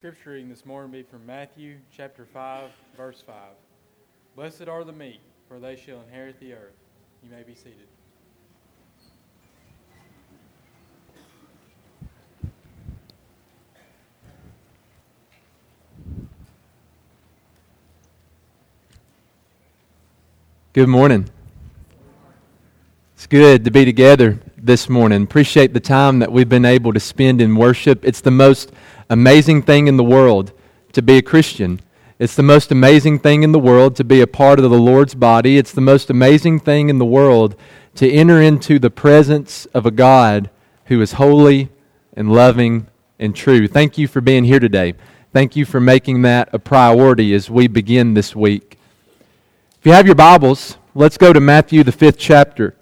Scripture reading this morning be from Matthew chapter 5, verse 5. Blessed are the meek, for they shall inherit the earth. You may be seated. Good morning. It's good to be together this morning. Appreciate the time that we've been able to spend in worship. It's the most amazing thing in the world to be a Christian. It's the most amazing thing in the world to be a part of the Lord's body. It's the most amazing thing in the world to enter into the presence of a God who is holy and loving and true. Thank you for being here today. Thank you for making that a priority as we begin this week. If you have your Bibles, let's go to Matthew, the fifth chapter.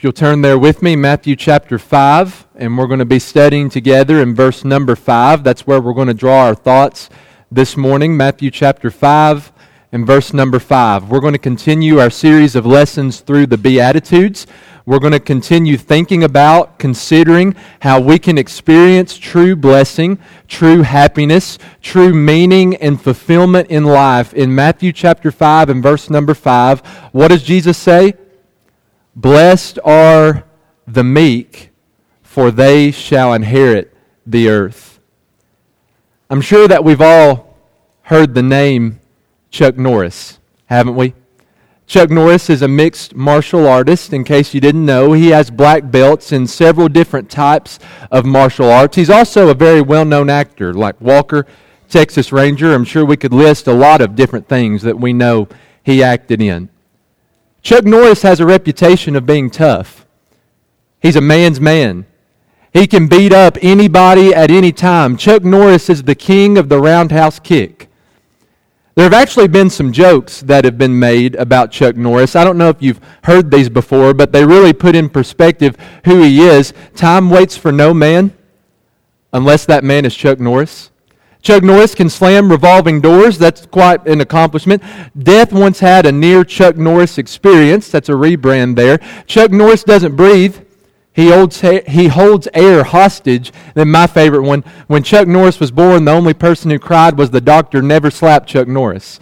If you'll turn there with me, Matthew chapter 5, and we're going to be studying together in verse number 5. That's where we're going to draw our thoughts this morning. Matthew chapter 5 and verse number 5. We're going to continue our series of lessons through the Beatitudes. We're going to continue thinking about, considering how we can experience true blessing, true happiness, true meaning, and fulfillment in life. In Matthew chapter 5 and verse number 5, what does Jesus say? Blessed are the meek, for they shall inherit the earth. I'm sure that we've all heard the name Chuck Norris, haven't we? Chuck Norris is a mixed martial artist, in case you didn't know. He has black belts in several different types of martial arts. He's also a very well known actor, like Walker, Texas Ranger. I'm sure we could list a lot of different things that we know he acted in. Chuck Norris has a reputation of being tough. He's a man's man. He can beat up anybody at any time. Chuck Norris is the king of the roundhouse kick. There have actually been some jokes that have been made about Chuck Norris. I don't know if you've heard these before, but they really put in perspective who he is. Time waits for no man unless that man is Chuck Norris. Chuck Norris can slam revolving doors. That's quite an accomplishment. Death once had a near Chuck Norris experience. That's a rebrand there. Chuck Norris doesn't breathe. He holds, he holds air hostage. Then my favorite one, when Chuck Norris was born, the only person who cried was the doctor never slapped Chuck Norris.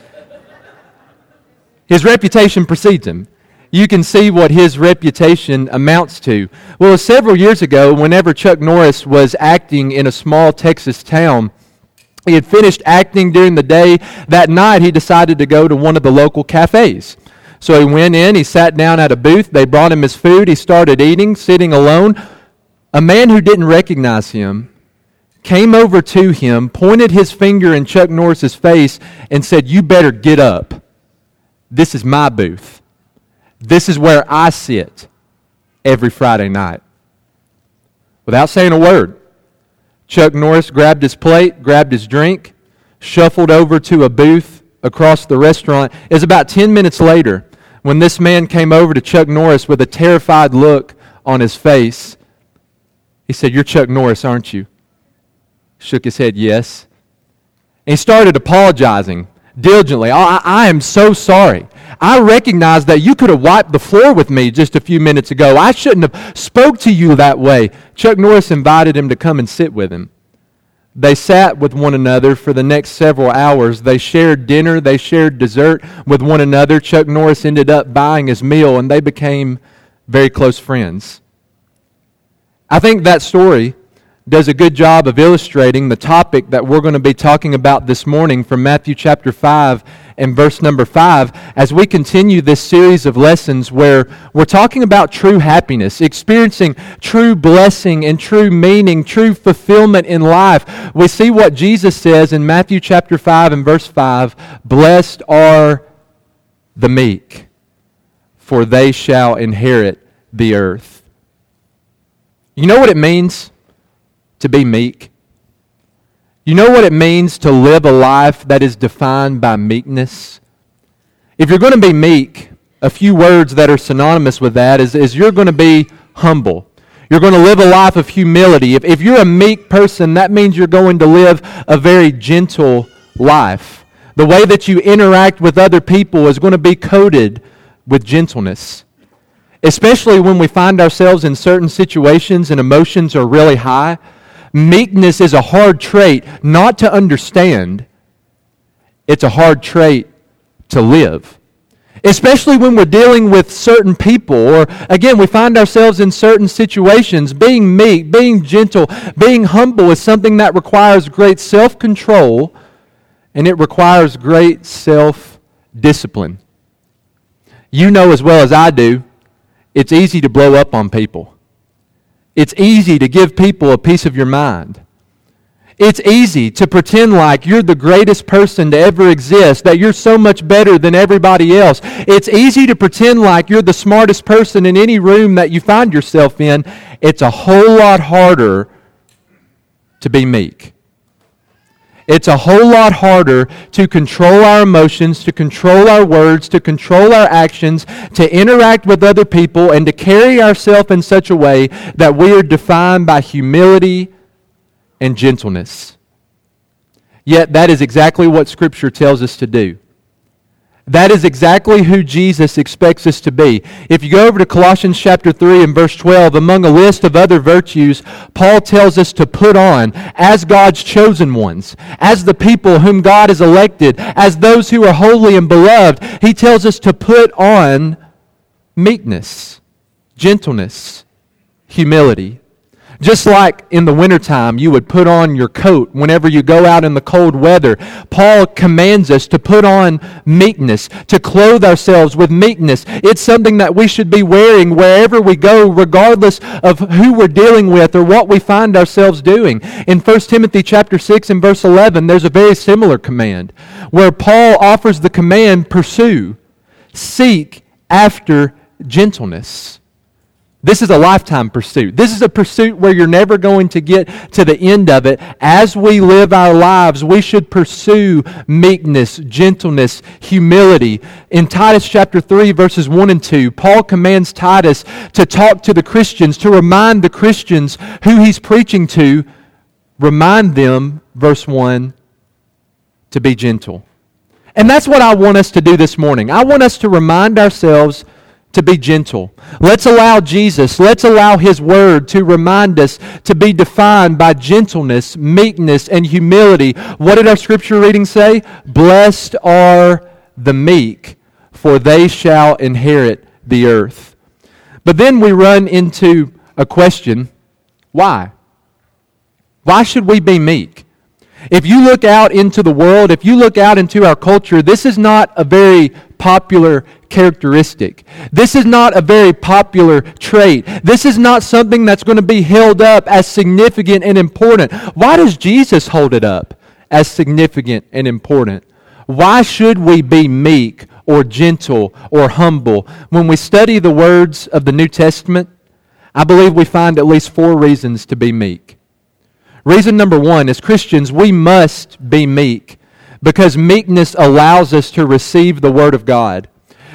His reputation precedes him. You can see what his reputation amounts to. Well, several years ago, whenever Chuck Norris was acting in a small Texas town, he had finished acting during the day. That night, he decided to go to one of the local cafes. So he went in, he sat down at a booth. They brought him his food. He started eating, sitting alone. A man who didn't recognize him came over to him, pointed his finger in Chuck Norris's face, and said, You better get up. This is my booth. This is where I sit every Friday night. Without saying a word, Chuck Norris grabbed his plate, grabbed his drink, shuffled over to a booth across the restaurant. It was about 10 minutes later when this man came over to Chuck Norris with a terrified look on his face. He said, You're Chuck Norris, aren't you? Shook his head, Yes. And he started apologizing diligently. I, I am so sorry. I recognize that you could have wiped the floor with me just a few minutes ago. I shouldn't have spoke to you that way. Chuck Norris invited him to come and sit with him. They sat with one another for the next several hours. They shared dinner, they shared dessert with one another. Chuck Norris ended up buying his meal, and they became very close friends. I think that story does a good job of illustrating the topic that we're going to be talking about this morning from Matthew chapter 5 and verse number 5 as we continue this series of lessons where we're talking about true happiness, experiencing true blessing and true meaning, true fulfillment in life. We see what Jesus says in Matthew chapter 5 and verse 5 Blessed are the meek, for they shall inherit the earth. You know what it means? To be meek? You know what it means to live a life that is defined by meekness? If you're going to be meek, a few words that are synonymous with that is, is you're going to be humble. You're going to live a life of humility. If, if you're a meek person, that means you're going to live a very gentle life. The way that you interact with other people is going to be coated with gentleness. Especially when we find ourselves in certain situations and emotions are really high Meekness is a hard trait not to understand, it's a hard trait to live. Especially when we're dealing with certain people, or again, we find ourselves in certain situations. Being meek, being gentle, being humble is something that requires great self control and it requires great self discipline. You know as well as I do, it's easy to blow up on people. It's easy to give people a piece of your mind. It's easy to pretend like you're the greatest person to ever exist, that you're so much better than everybody else. It's easy to pretend like you're the smartest person in any room that you find yourself in. It's a whole lot harder to be meek. It's a whole lot harder to control our emotions, to control our words, to control our actions, to interact with other people, and to carry ourselves in such a way that we are defined by humility and gentleness. Yet that is exactly what Scripture tells us to do. That is exactly who Jesus expects us to be. If you go over to Colossians chapter 3 and verse 12, among a list of other virtues, Paul tells us to put on as God's chosen ones, as the people whom God has elected, as those who are holy and beloved. He tells us to put on meekness, gentleness, humility. Just like in the wintertime, you would put on your coat whenever you go out in the cold weather. Paul commands us to put on meekness, to clothe ourselves with meekness. It's something that we should be wearing wherever we go, regardless of who we're dealing with or what we find ourselves doing. In 1 Timothy chapter 6 and verse 11, there's a very similar command where Paul offers the command, pursue, seek after gentleness. This is a lifetime pursuit. This is a pursuit where you're never going to get to the end of it. As we live our lives, we should pursue meekness, gentleness, humility. In Titus chapter 3, verses 1 and 2, Paul commands Titus to talk to the Christians, to remind the Christians who he's preaching to, remind them, verse 1, to be gentle. And that's what I want us to do this morning. I want us to remind ourselves to be gentle. Let's allow Jesus, let's allow His Word to remind us to be defined by gentleness, meekness, and humility. What did our scripture reading say? Blessed are the meek, for they shall inherit the earth. But then we run into a question why? Why should we be meek? If you look out into the world, if you look out into our culture, this is not a very popular characteristic. This is not a very popular trait. This is not something that's going to be held up as significant and important. Why does Jesus hold it up as significant and important? Why should we be meek or gentle or humble? When we study the words of the New Testament, I believe we find at least four reasons to be meek. Reason number one is Christians, we must be meek because meekness allows us to receive the Word of God.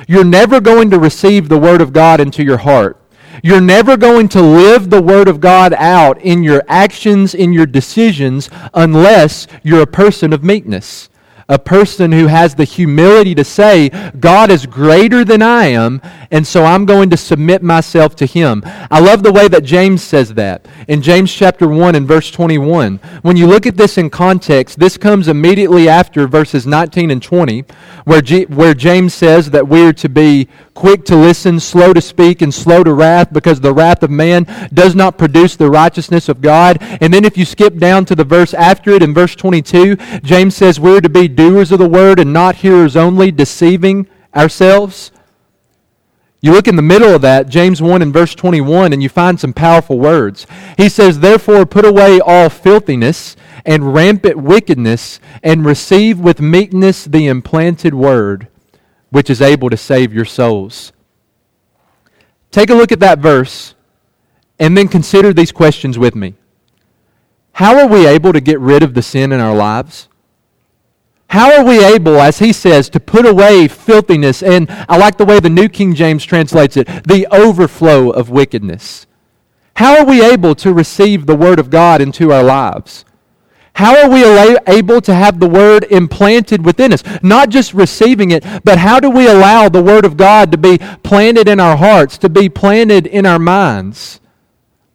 You're never going to receive the Word of God into your heart. You're never going to live the Word of God out in your actions, in your decisions, unless you're a person of meekness a person who has the humility to say, God is greater than I am, and so I'm going to submit myself to him. I love the way that James says that in James chapter 1 and verse 21. When you look at this in context, this comes immediately after verses 19 and 20, where, G- where James says that we're to be quick to listen, slow to speak, and slow to wrath, because the wrath of man does not produce the righteousness of God. And then if you skip down to the verse after it, in verse 22, James says we're to be doers of the word and not hearers only, deceiving ourselves. You look in the middle of that, James 1 and verse 21, and you find some powerful words. He says, Therefore, put away all filthiness and rampant wickedness, and receive with meekness the implanted word, which is able to save your souls. Take a look at that verse, and then consider these questions with me. How are we able to get rid of the sin in our lives? How are we able, as he says, to put away filthiness and, I like the way the New King James translates it, the overflow of wickedness? How are we able to receive the Word of God into our lives? How are we able to have the Word implanted within us? Not just receiving it, but how do we allow the Word of God to be planted in our hearts, to be planted in our minds?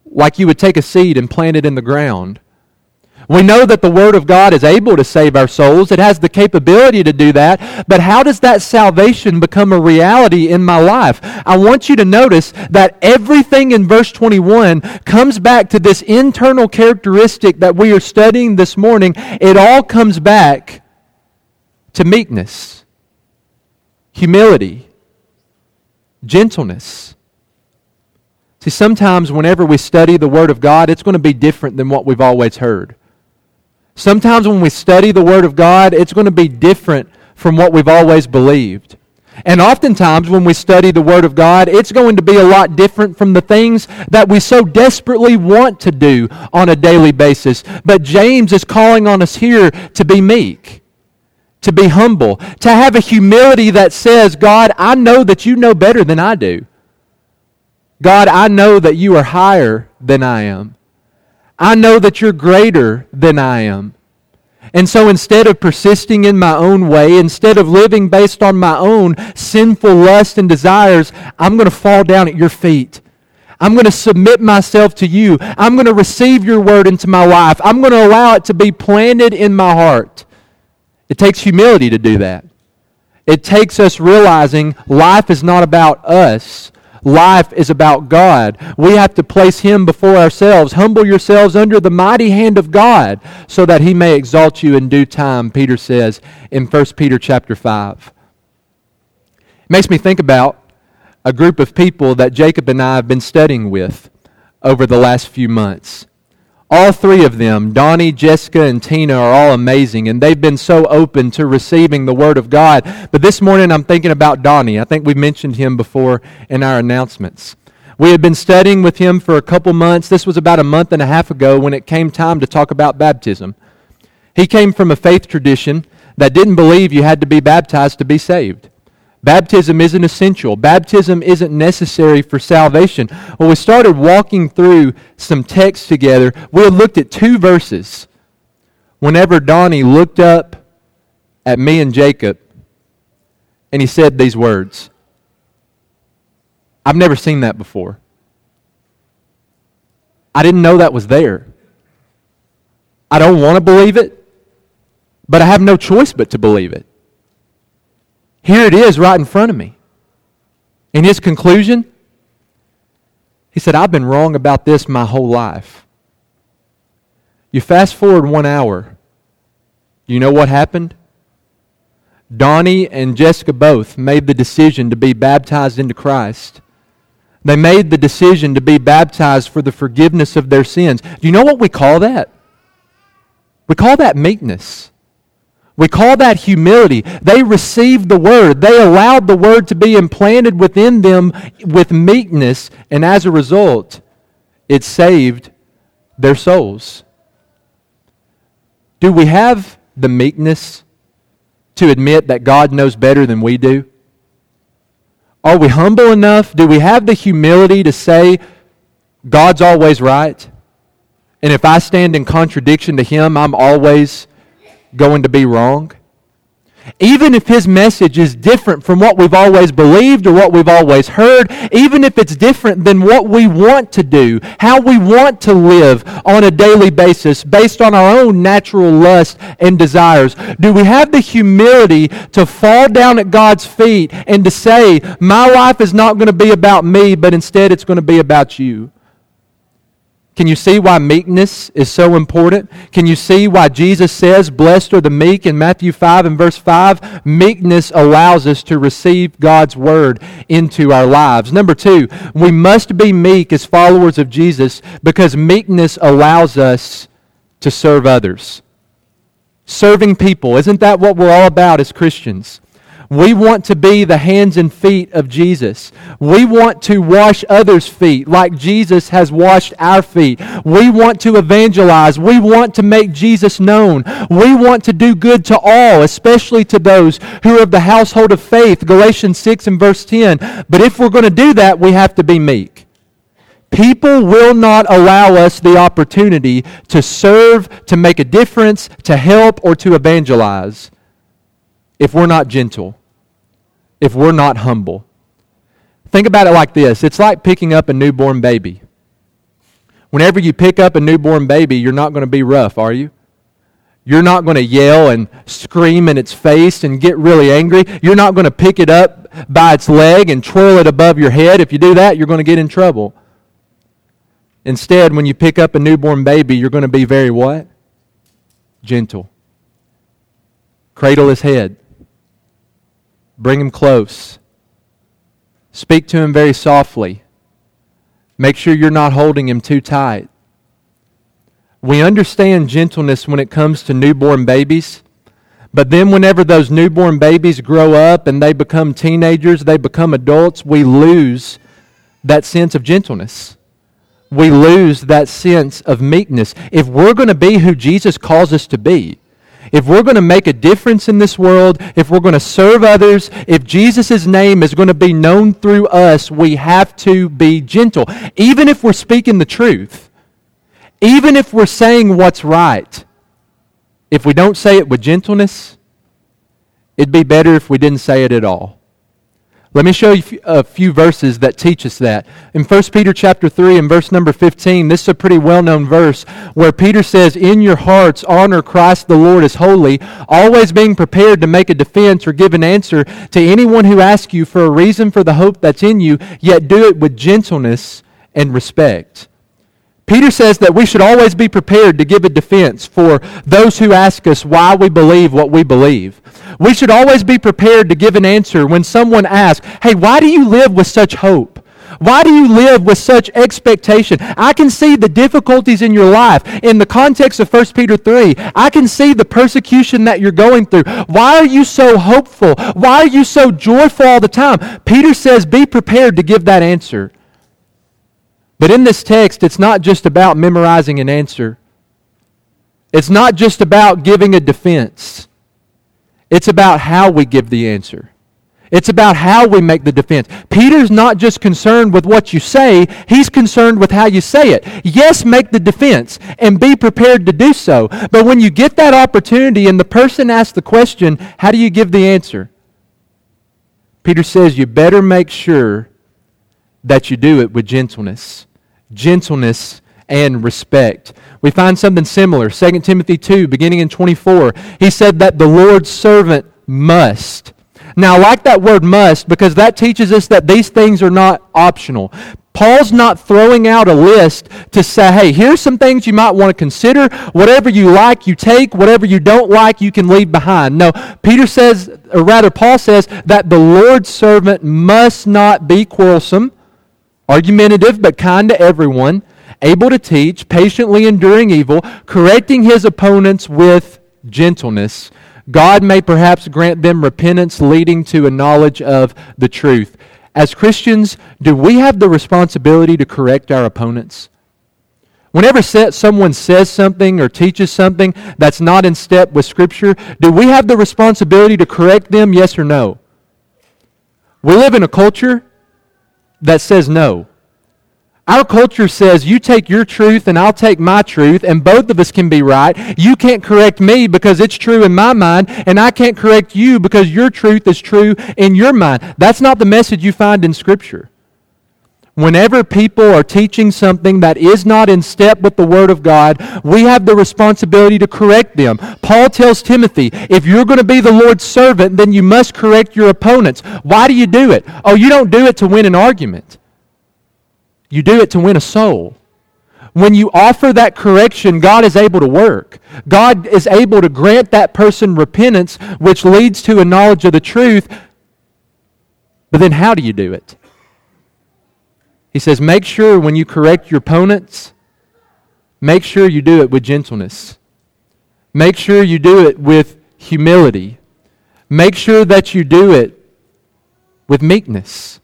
Like you would take a seed and plant it in the ground. We know that the Word of God is able to save our souls. It has the capability to do that. But how does that salvation become a reality in my life? I want you to notice that everything in verse 21 comes back to this internal characteristic that we are studying this morning. It all comes back to meekness, humility, gentleness. See, sometimes whenever we study the Word of God, it's going to be different than what we've always heard. Sometimes when we study the Word of God, it's going to be different from what we've always believed. And oftentimes when we study the Word of God, it's going to be a lot different from the things that we so desperately want to do on a daily basis. But James is calling on us here to be meek, to be humble, to have a humility that says, God, I know that you know better than I do. God, I know that you are higher than I am. I know that you're greater than I am. And so instead of persisting in my own way, instead of living based on my own sinful lust and desires, I'm going to fall down at your feet. I'm going to submit myself to you. I'm going to receive your word into my life. I'm going to allow it to be planted in my heart. It takes humility to do that. It takes us realizing life is not about us, Life is about God. We have to place Him before ourselves. Humble yourselves under the mighty hand of God so that He may exalt you in due time, Peter says in 1 Peter chapter 5. It makes me think about a group of people that Jacob and I have been studying with over the last few months. All three of them, Donnie, Jessica, and Tina, are all amazing, and they've been so open to receiving the Word of God. But this morning I'm thinking about Donnie. I think we mentioned him before in our announcements. We had been studying with him for a couple months. This was about a month and a half ago when it came time to talk about baptism. He came from a faith tradition that didn't believe you had to be baptized to be saved. Baptism isn't essential. Baptism isn't necessary for salvation. When we started walking through some texts together, we looked at two verses. Whenever Donnie looked up at me and Jacob, and he said these words I've never seen that before. I didn't know that was there. I don't want to believe it, but I have no choice but to believe it. Here it is right in front of me. In his conclusion, he said, I've been wrong about this my whole life. You fast forward one hour. You know what happened? Donnie and Jessica both made the decision to be baptized into Christ. They made the decision to be baptized for the forgiveness of their sins. Do you know what we call that? We call that meekness. We call that humility. They received the word. They allowed the word to be implanted within them with meekness, and as a result, it saved their souls. Do we have the meekness to admit that God knows better than we do? Are we humble enough? Do we have the humility to say, God's always right? And if I stand in contradiction to Him, I'm always going to be wrong? Even if his message is different from what we've always believed or what we've always heard, even if it's different than what we want to do, how we want to live on a daily basis based on our own natural lust and desires, do we have the humility to fall down at God's feet and to say, My life is not going to be about me, but instead it's going to be about you? Can you see why meekness is so important? Can you see why Jesus says, Blessed are the meek in Matthew 5 and verse 5? Meekness allows us to receive God's word into our lives. Number two, we must be meek as followers of Jesus because meekness allows us to serve others. Serving people, isn't that what we're all about as Christians? We want to be the hands and feet of Jesus. We want to wash others' feet like Jesus has washed our feet. We want to evangelize. We want to make Jesus known. We want to do good to all, especially to those who are of the household of faith. Galatians 6 and verse 10. But if we're going to do that, we have to be meek. People will not allow us the opportunity to serve, to make a difference, to help, or to evangelize if we're not gentle if we're not humble. Think about it like this it's like picking up a newborn baby. Whenever you pick up a newborn baby, you're not going to be rough, are you? You're not going to yell and scream in its face and get really angry. You're not going to pick it up by its leg and twirl it above your head. If you do that, you're going to get in trouble. Instead, when you pick up a newborn baby, you're going to be very what? Gentle. Cradle his head. Bring him close. Speak to him very softly. Make sure you're not holding him too tight. We understand gentleness when it comes to newborn babies. But then, whenever those newborn babies grow up and they become teenagers, they become adults, we lose that sense of gentleness. We lose that sense of meekness. If we're going to be who Jesus calls us to be, if we're going to make a difference in this world, if we're going to serve others, if Jesus' name is going to be known through us, we have to be gentle. Even if we're speaking the truth, even if we're saying what's right, if we don't say it with gentleness, it'd be better if we didn't say it at all. Let me show you a few verses that teach us that. In 1 Peter chapter 3 and verse number 15, this is a pretty well-known verse where Peter says, "In your hearts honor Christ the Lord as holy, always being prepared to make a defense or give an answer to anyone who asks you for a reason for the hope that's in you, yet do it with gentleness and respect." Peter says that we should always be prepared to give a defense for those who ask us why we believe what we believe. We should always be prepared to give an answer when someone asks, Hey, why do you live with such hope? Why do you live with such expectation? I can see the difficulties in your life. In the context of 1 Peter 3, I can see the persecution that you're going through. Why are you so hopeful? Why are you so joyful all the time? Peter says, Be prepared to give that answer. But in this text, it's not just about memorizing an answer. It's not just about giving a defense. It's about how we give the answer. It's about how we make the defense. Peter's not just concerned with what you say, he's concerned with how you say it. Yes, make the defense and be prepared to do so. But when you get that opportunity and the person asks the question, how do you give the answer? Peter says you better make sure that you do it with gentleness gentleness, and respect. We find something similar. 2 Timothy 2, beginning in 24. He said that the Lord's servant must. Now, I like that word must because that teaches us that these things are not optional. Paul's not throwing out a list to say, hey, here's some things you might want to consider. Whatever you like, you take. Whatever you don't like, you can leave behind. No, Peter says, or rather, Paul says, that the Lord's servant must not be quarrelsome argumentative but kind to everyone, able to teach, patiently enduring evil, correcting his opponents with gentleness. God may perhaps grant them repentance leading to a knowledge of the truth. As Christians, do we have the responsibility to correct our opponents? Whenever someone says something or teaches something that's not in step with Scripture, do we have the responsibility to correct them, yes or no? We live in a culture that says no. Our culture says you take your truth and I'll take my truth, and both of us can be right. You can't correct me because it's true in my mind, and I can't correct you because your truth is true in your mind. That's not the message you find in Scripture. Whenever people are teaching something that is not in step with the Word of God, we have the responsibility to correct them. Paul tells Timothy, if you're going to be the Lord's servant, then you must correct your opponents. Why do you do it? Oh, you don't do it to win an argument, you do it to win a soul. When you offer that correction, God is able to work. God is able to grant that person repentance, which leads to a knowledge of the truth. But then, how do you do it? He says, make sure when you correct your opponents, make sure you do it with gentleness. Make sure you do it with humility. Make sure that you do it with meekness.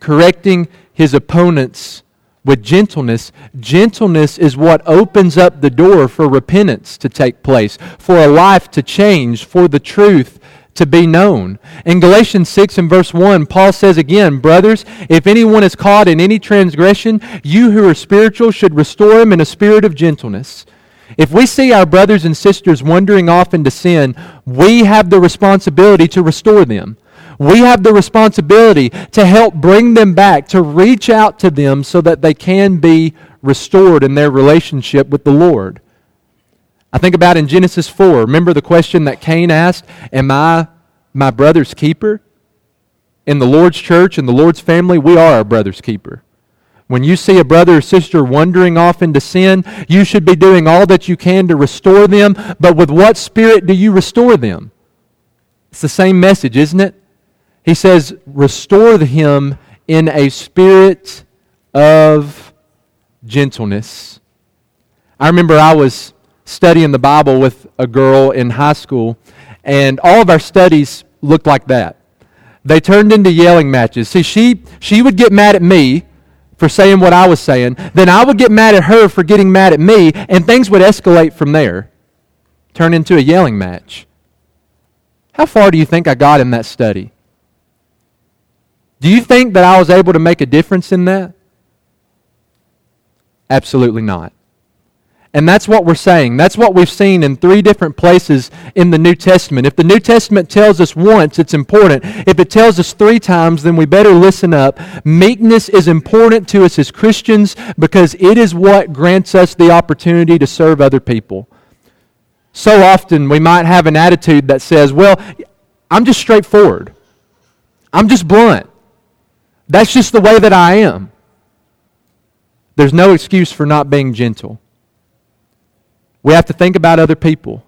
Correcting his opponents with gentleness. Gentleness is what opens up the door for repentance to take place, for a life to change, for the truth to be known. In Galatians 6 and verse 1, Paul says again, Brothers, if anyone is caught in any transgression, you who are spiritual should restore him in a spirit of gentleness. If we see our brothers and sisters wandering off into sin, we have the responsibility to restore them. We have the responsibility to help bring them back, to reach out to them so that they can be restored in their relationship with the Lord. I think about in Genesis 4. Remember the question that Cain asked, Am I my brother's keeper? In the Lord's church, in the Lord's family, we are our brother's keeper. When you see a brother or sister wandering off into sin, you should be doing all that you can to restore them. But with what spirit do you restore them? It's the same message, isn't it? He says, Restore him in a spirit of gentleness. I remember I was studying the Bible with a girl in high school, and all of our studies looked like that. They turned into yelling matches. See, she, she would get mad at me for saying what I was saying. Then I would get mad at her for getting mad at me, and things would escalate from there, turn into a yelling match. How far do you think I got in that study? Do you think that I was able to make a difference in that? Absolutely not. And that's what we're saying. That's what we've seen in three different places in the New Testament. If the New Testament tells us once, it's important. If it tells us three times, then we better listen up. Meekness is important to us as Christians because it is what grants us the opportunity to serve other people. So often we might have an attitude that says, well, I'm just straightforward. I'm just blunt. That's just the way that I am. There's no excuse for not being gentle. We have to think about other people.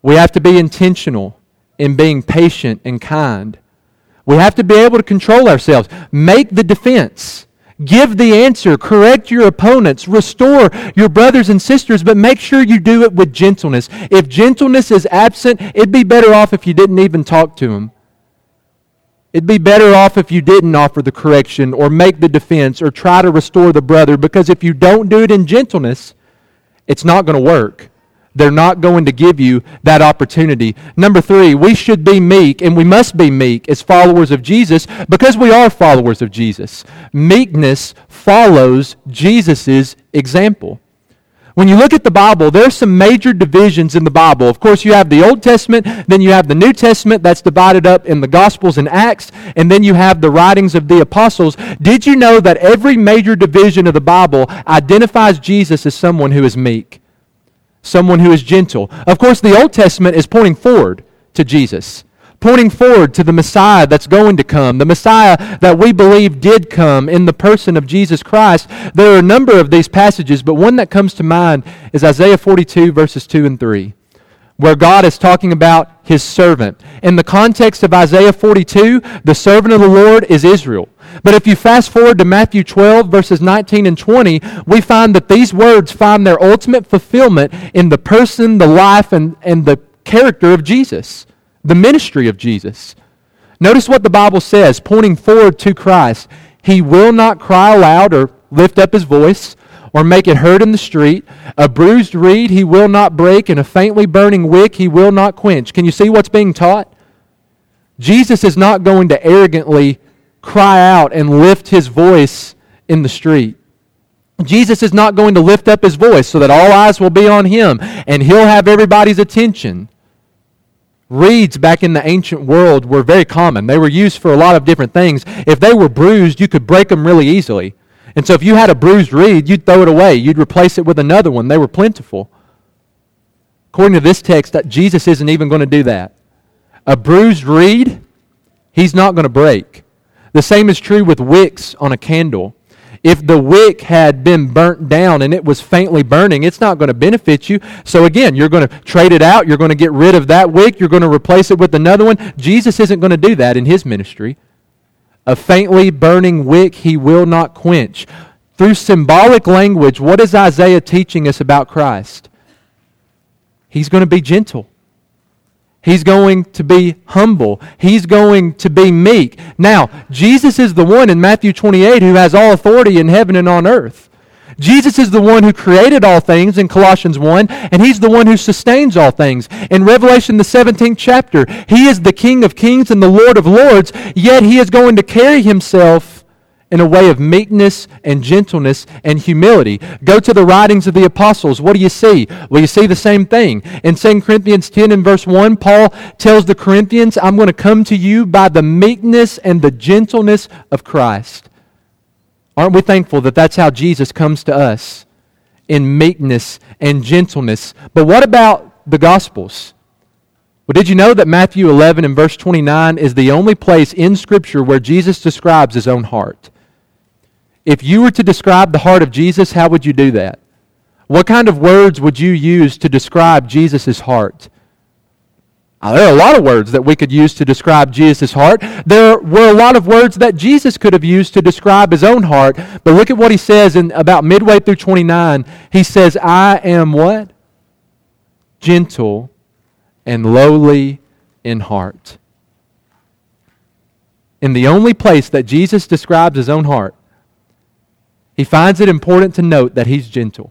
We have to be intentional in being patient and kind. We have to be able to control ourselves. Make the defense. Give the answer. Correct your opponents. Restore your brothers and sisters, but make sure you do it with gentleness. If gentleness is absent, it'd be better off if you didn't even talk to them. It'd be better off if you didn't offer the correction or make the defense or try to restore the brother because if you don't do it in gentleness, it's not going to work. They're not going to give you that opportunity. Number three, we should be meek, and we must be meek as followers of Jesus because we are followers of Jesus. Meekness follows Jesus' example. When you look at the Bible, there's some major divisions in the Bible. Of course, you have the Old Testament, then you have the New Testament that's divided up in the Gospels and Acts, and then you have the writings of the apostles. Did you know that every major division of the Bible identifies Jesus as someone who is meek, someone who is gentle? Of course, the Old Testament is pointing forward to Jesus pointing forward to the Messiah that's going to come, the Messiah that we believe did come in the person of Jesus Christ. There are a number of these passages, but one that comes to mind is Isaiah 42, verses 2 and 3, where God is talking about his servant. In the context of Isaiah 42, the servant of the Lord is Israel. But if you fast forward to Matthew 12, verses 19 and 20, we find that these words find their ultimate fulfillment in the person, the life, and, and the character of Jesus the ministry of Jesus. Notice what the Bible says, pointing forward to Christ. He will not cry aloud or lift up his voice or make it heard in the street. A bruised reed he will not break, and a faintly burning wick he will not quench. Can you see what's being taught? Jesus is not going to arrogantly cry out and lift his voice in the street. Jesus is not going to lift up his voice so that all eyes will be on him and he'll have everybody's attention. Reeds back in the ancient world were very common. They were used for a lot of different things. If they were bruised, you could break them really easily. And so if you had a bruised reed, you'd throw it away. You'd replace it with another one. They were plentiful. According to this text, Jesus isn't even going to do that. A bruised reed, he's not going to break. The same is true with wicks on a candle. If the wick had been burnt down and it was faintly burning, it's not going to benefit you. So again, you're going to trade it out. You're going to get rid of that wick. You're going to replace it with another one. Jesus isn't going to do that in his ministry. A faintly burning wick he will not quench. Through symbolic language, what is Isaiah teaching us about Christ? He's going to be gentle. He's going to be humble. He's going to be meek. Now, Jesus is the one in Matthew 28 who has all authority in heaven and on earth. Jesus is the one who created all things in Colossians 1, and he's the one who sustains all things. In Revelation, the 17th chapter, he is the King of kings and the Lord of lords, yet he is going to carry himself in a way of meekness and gentleness and humility. Go to the writings of the apostles. What do you see? Well, you see the same thing. In 2 Corinthians 10 and verse 1, Paul tells the Corinthians, I'm going to come to you by the meekness and the gentleness of Christ. Aren't we thankful that that's how Jesus comes to us? in meekness and gentleness. But what about the Gospels? Well, did you know that Matthew 11 and verse 29 is the only place in Scripture where Jesus describes his own heart? If you were to describe the heart of Jesus, how would you do that? What kind of words would you use to describe Jesus' heart? Now, there are a lot of words that we could use to describe Jesus' heart. There were a lot of words that Jesus could have used to describe his own heart. But look at what he says in about midway through 29. He says, I am what? Gentle and lowly in heart. In the only place that Jesus describes his own heart, he finds it important to note that he's gentle.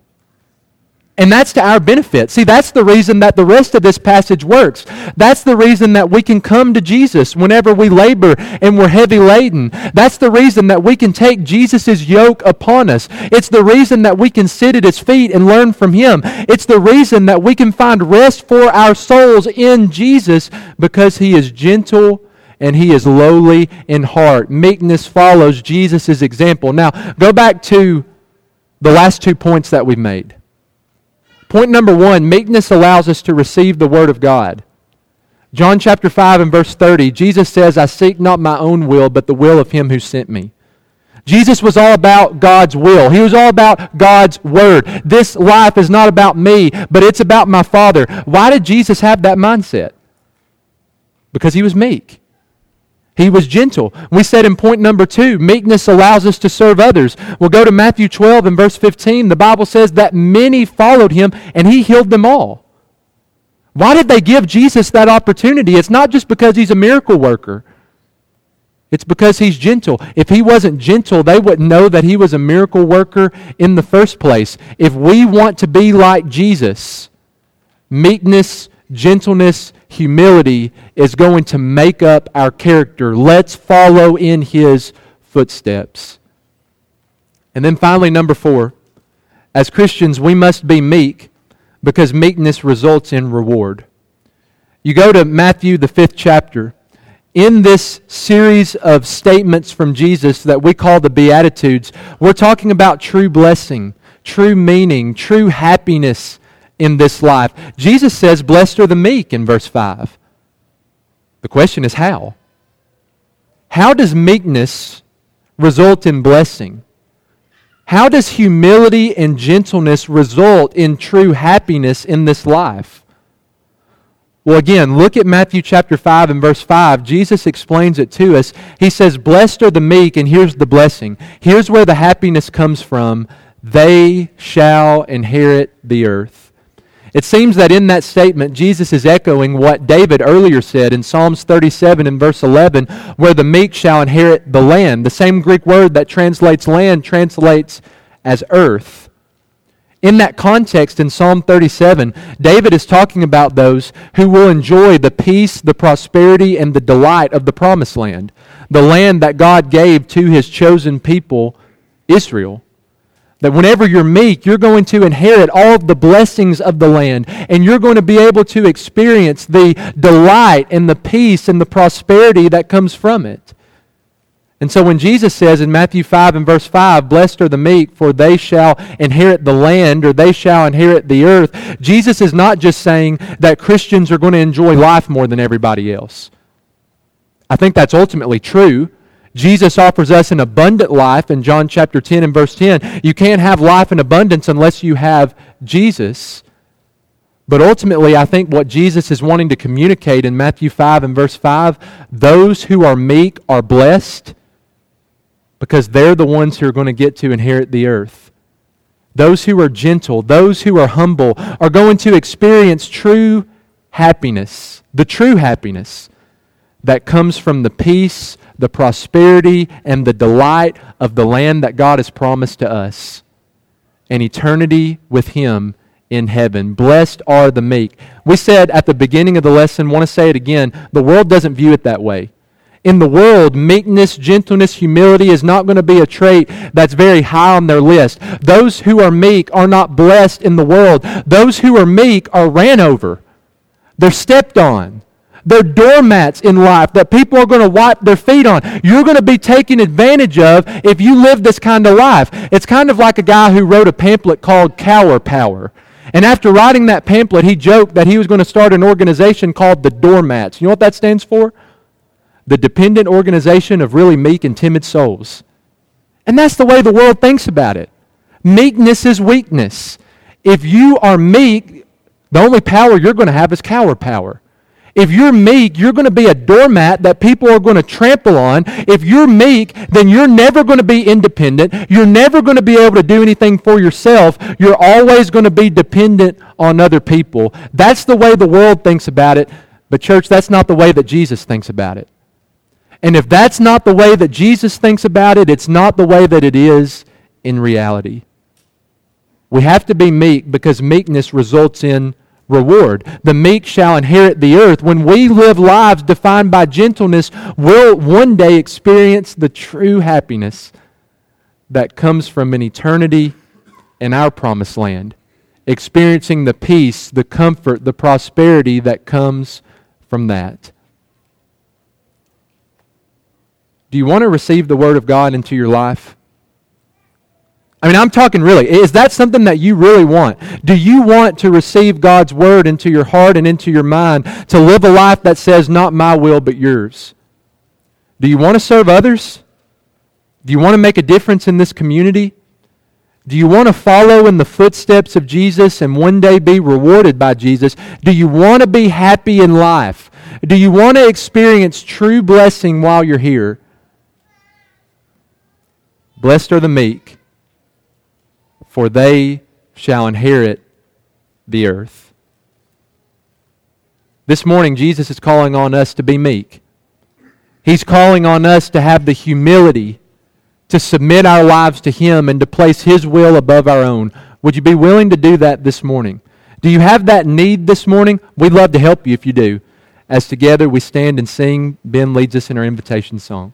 And that's to our benefit. See, that's the reason that the rest of this passage works. That's the reason that we can come to Jesus whenever we labor and we're heavy laden. That's the reason that we can take Jesus' yoke upon us. It's the reason that we can sit at his feet and learn from him. It's the reason that we can find rest for our souls in Jesus because he is gentle and he is lowly in heart. Meekness follows Jesus' example. Now, go back to the last two points that we made. Point number one meekness allows us to receive the Word of God. John chapter 5 and verse 30, Jesus says, I seek not my own will, but the will of him who sent me. Jesus was all about God's will. He was all about God's word. This life is not about me, but it's about my Father. Why did Jesus have that mindset? Because he was meek. He was gentle. We said in point number two, meekness allows us to serve others. We'll go to Matthew 12 and verse 15. The Bible says that many followed him and he healed them all. Why did they give Jesus that opportunity? It's not just because he's a miracle worker. It's because he's gentle. If he wasn't gentle, they wouldn't know that he was a miracle worker in the first place. If we want to be like Jesus, meekness, gentleness, humility is going to make up our character. Let's follow in his footsteps. And then finally, number four, as Christians, we must be meek because meekness results in reward. You go to Matthew, the fifth chapter. In this series of statements from Jesus that we call the Beatitudes, we're talking about true blessing, true meaning, true happiness in this life. Jesus says, Blessed are the meek in verse 5. The question is how? How does meekness result in blessing? How does humility and gentleness result in true happiness in this life? Well, again, look at Matthew chapter 5 and verse 5. Jesus explains it to us. He says, Blessed are the meek, and here's the blessing. Here's where the happiness comes from. They shall inherit the earth. It seems that in that statement, Jesus is echoing what David earlier said in Psalms 37 and verse 11, where the meek shall inherit the land. The same Greek word that translates land translates as earth. In that context, in Psalm 37, David is talking about those who will enjoy the peace, the prosperity, and the delight of the promised land, the land that God gave to his chosen people, Israel. That whenever you're meek, you're going to inherit all the blessings of the land, and you're going to be able to experience the delight and the peace and the prosperity that comes from it. And so when Jesus says in Matthew 5 and verse 5, Blessed are the meek, for they shall inherit the land, or they shall inherit the earth, Jesus is not just saying that Christians are going to enjoy life more than everybody else. I think that's ultimately true. Jesus offers us an abundant life in John chapter 10 and verse 10. You can't have life in abundance unless you have Jesus. But ultimately, I think what Jesus is wanting to communicate in Matthew 5 and verse 5 those who are meek are blessed because they're the ones who are going to get to inherit the earth. Those who are gentle, those who are humble, are going to experience true happiness, the true happiness that comes from the peace the prosperity and the delight of the land that God has promised to us, and eternity with Him in heaven. Blessed are the meek. We said at the beginning of the lesson, want to say it again, the world doesn't view it that way. In the world, meekness, gentleness, humility is not going to be a trait that's very high on their list. Those who are meek are not blessed in the world. Those who are meek are ran over. They're stepped on. They're doormats in life that people are going to wipe their feet on. You're going to be taken advantage of if you live this kind of life. It's kind of like a guy who wrote a pamphlet called Cower Power. And after writing that pamphlet, he joked that he was going to start an organization called the Doormats. You know what that stands for? The Dependent Organization of Really Meek and Timid Souls. And that's the way the world thinks about it. Meekness is weakness. If you are meek, the only power you're going to have is cower power. If you're meek, you're going to be a doormat that people are going to trample on. If you're meek, then you're never going to be independent. You're never going to be able to do anything for yourself. You're always going to be dependent on other people. That's the way the world thinks about it. But, church, that's not the way that Jesus thinks about it. And if that's not the way that Jesus thinks about it, it's not the way that it is in reality. We have to be meek because meekness results in reward. The meek shall inherit the earth. When we live lives defined by gentleness, we'll one day experience the true happiness that comes from an eternity in our promised land. Experiencing the peace, the comfort, the prosperity that comes from that. Do you want to receive the Word of God into your life? I mean, I'm talking really. Is that something that you really want? Do you want to receive God's Word into your heart and into your mind to live a life that says, not my will, but yours? Do you want to serve others? Do you want to make a difference in this community? Do you want to follow in the footsteps of Jesus and one day be rewarded by Jesus? Do you want to be happy in life? Do you want to experience true blessing while you're here? Blessed are the meek for they shall inherit the earth. This morning, Jesus is calling on us to be meek. He's calling on us to have the humility to submit our lives to Him and to place His will above our own. Would you be willing to do that this morning? Do you have that need this morning? We'd love to help you if you do. As together we stand and sing, Ben leads us in our invitation song.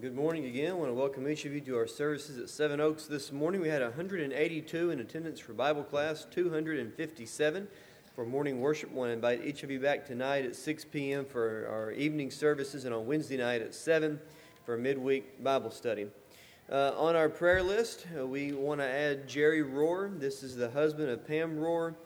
Good morning again. I want to welcome each of you to our services at Seven Oaks this morning. We had 182 in attendance for Bible class, 257 for morning worship. I want to invite each of you back tonight at 6 p.m. for our evening services and on Wednesday night at 7 for midweek Bible study. Uh, on our prayer list, uh, we want to add Jerry Rohr. This is the husband of Pam Rohr.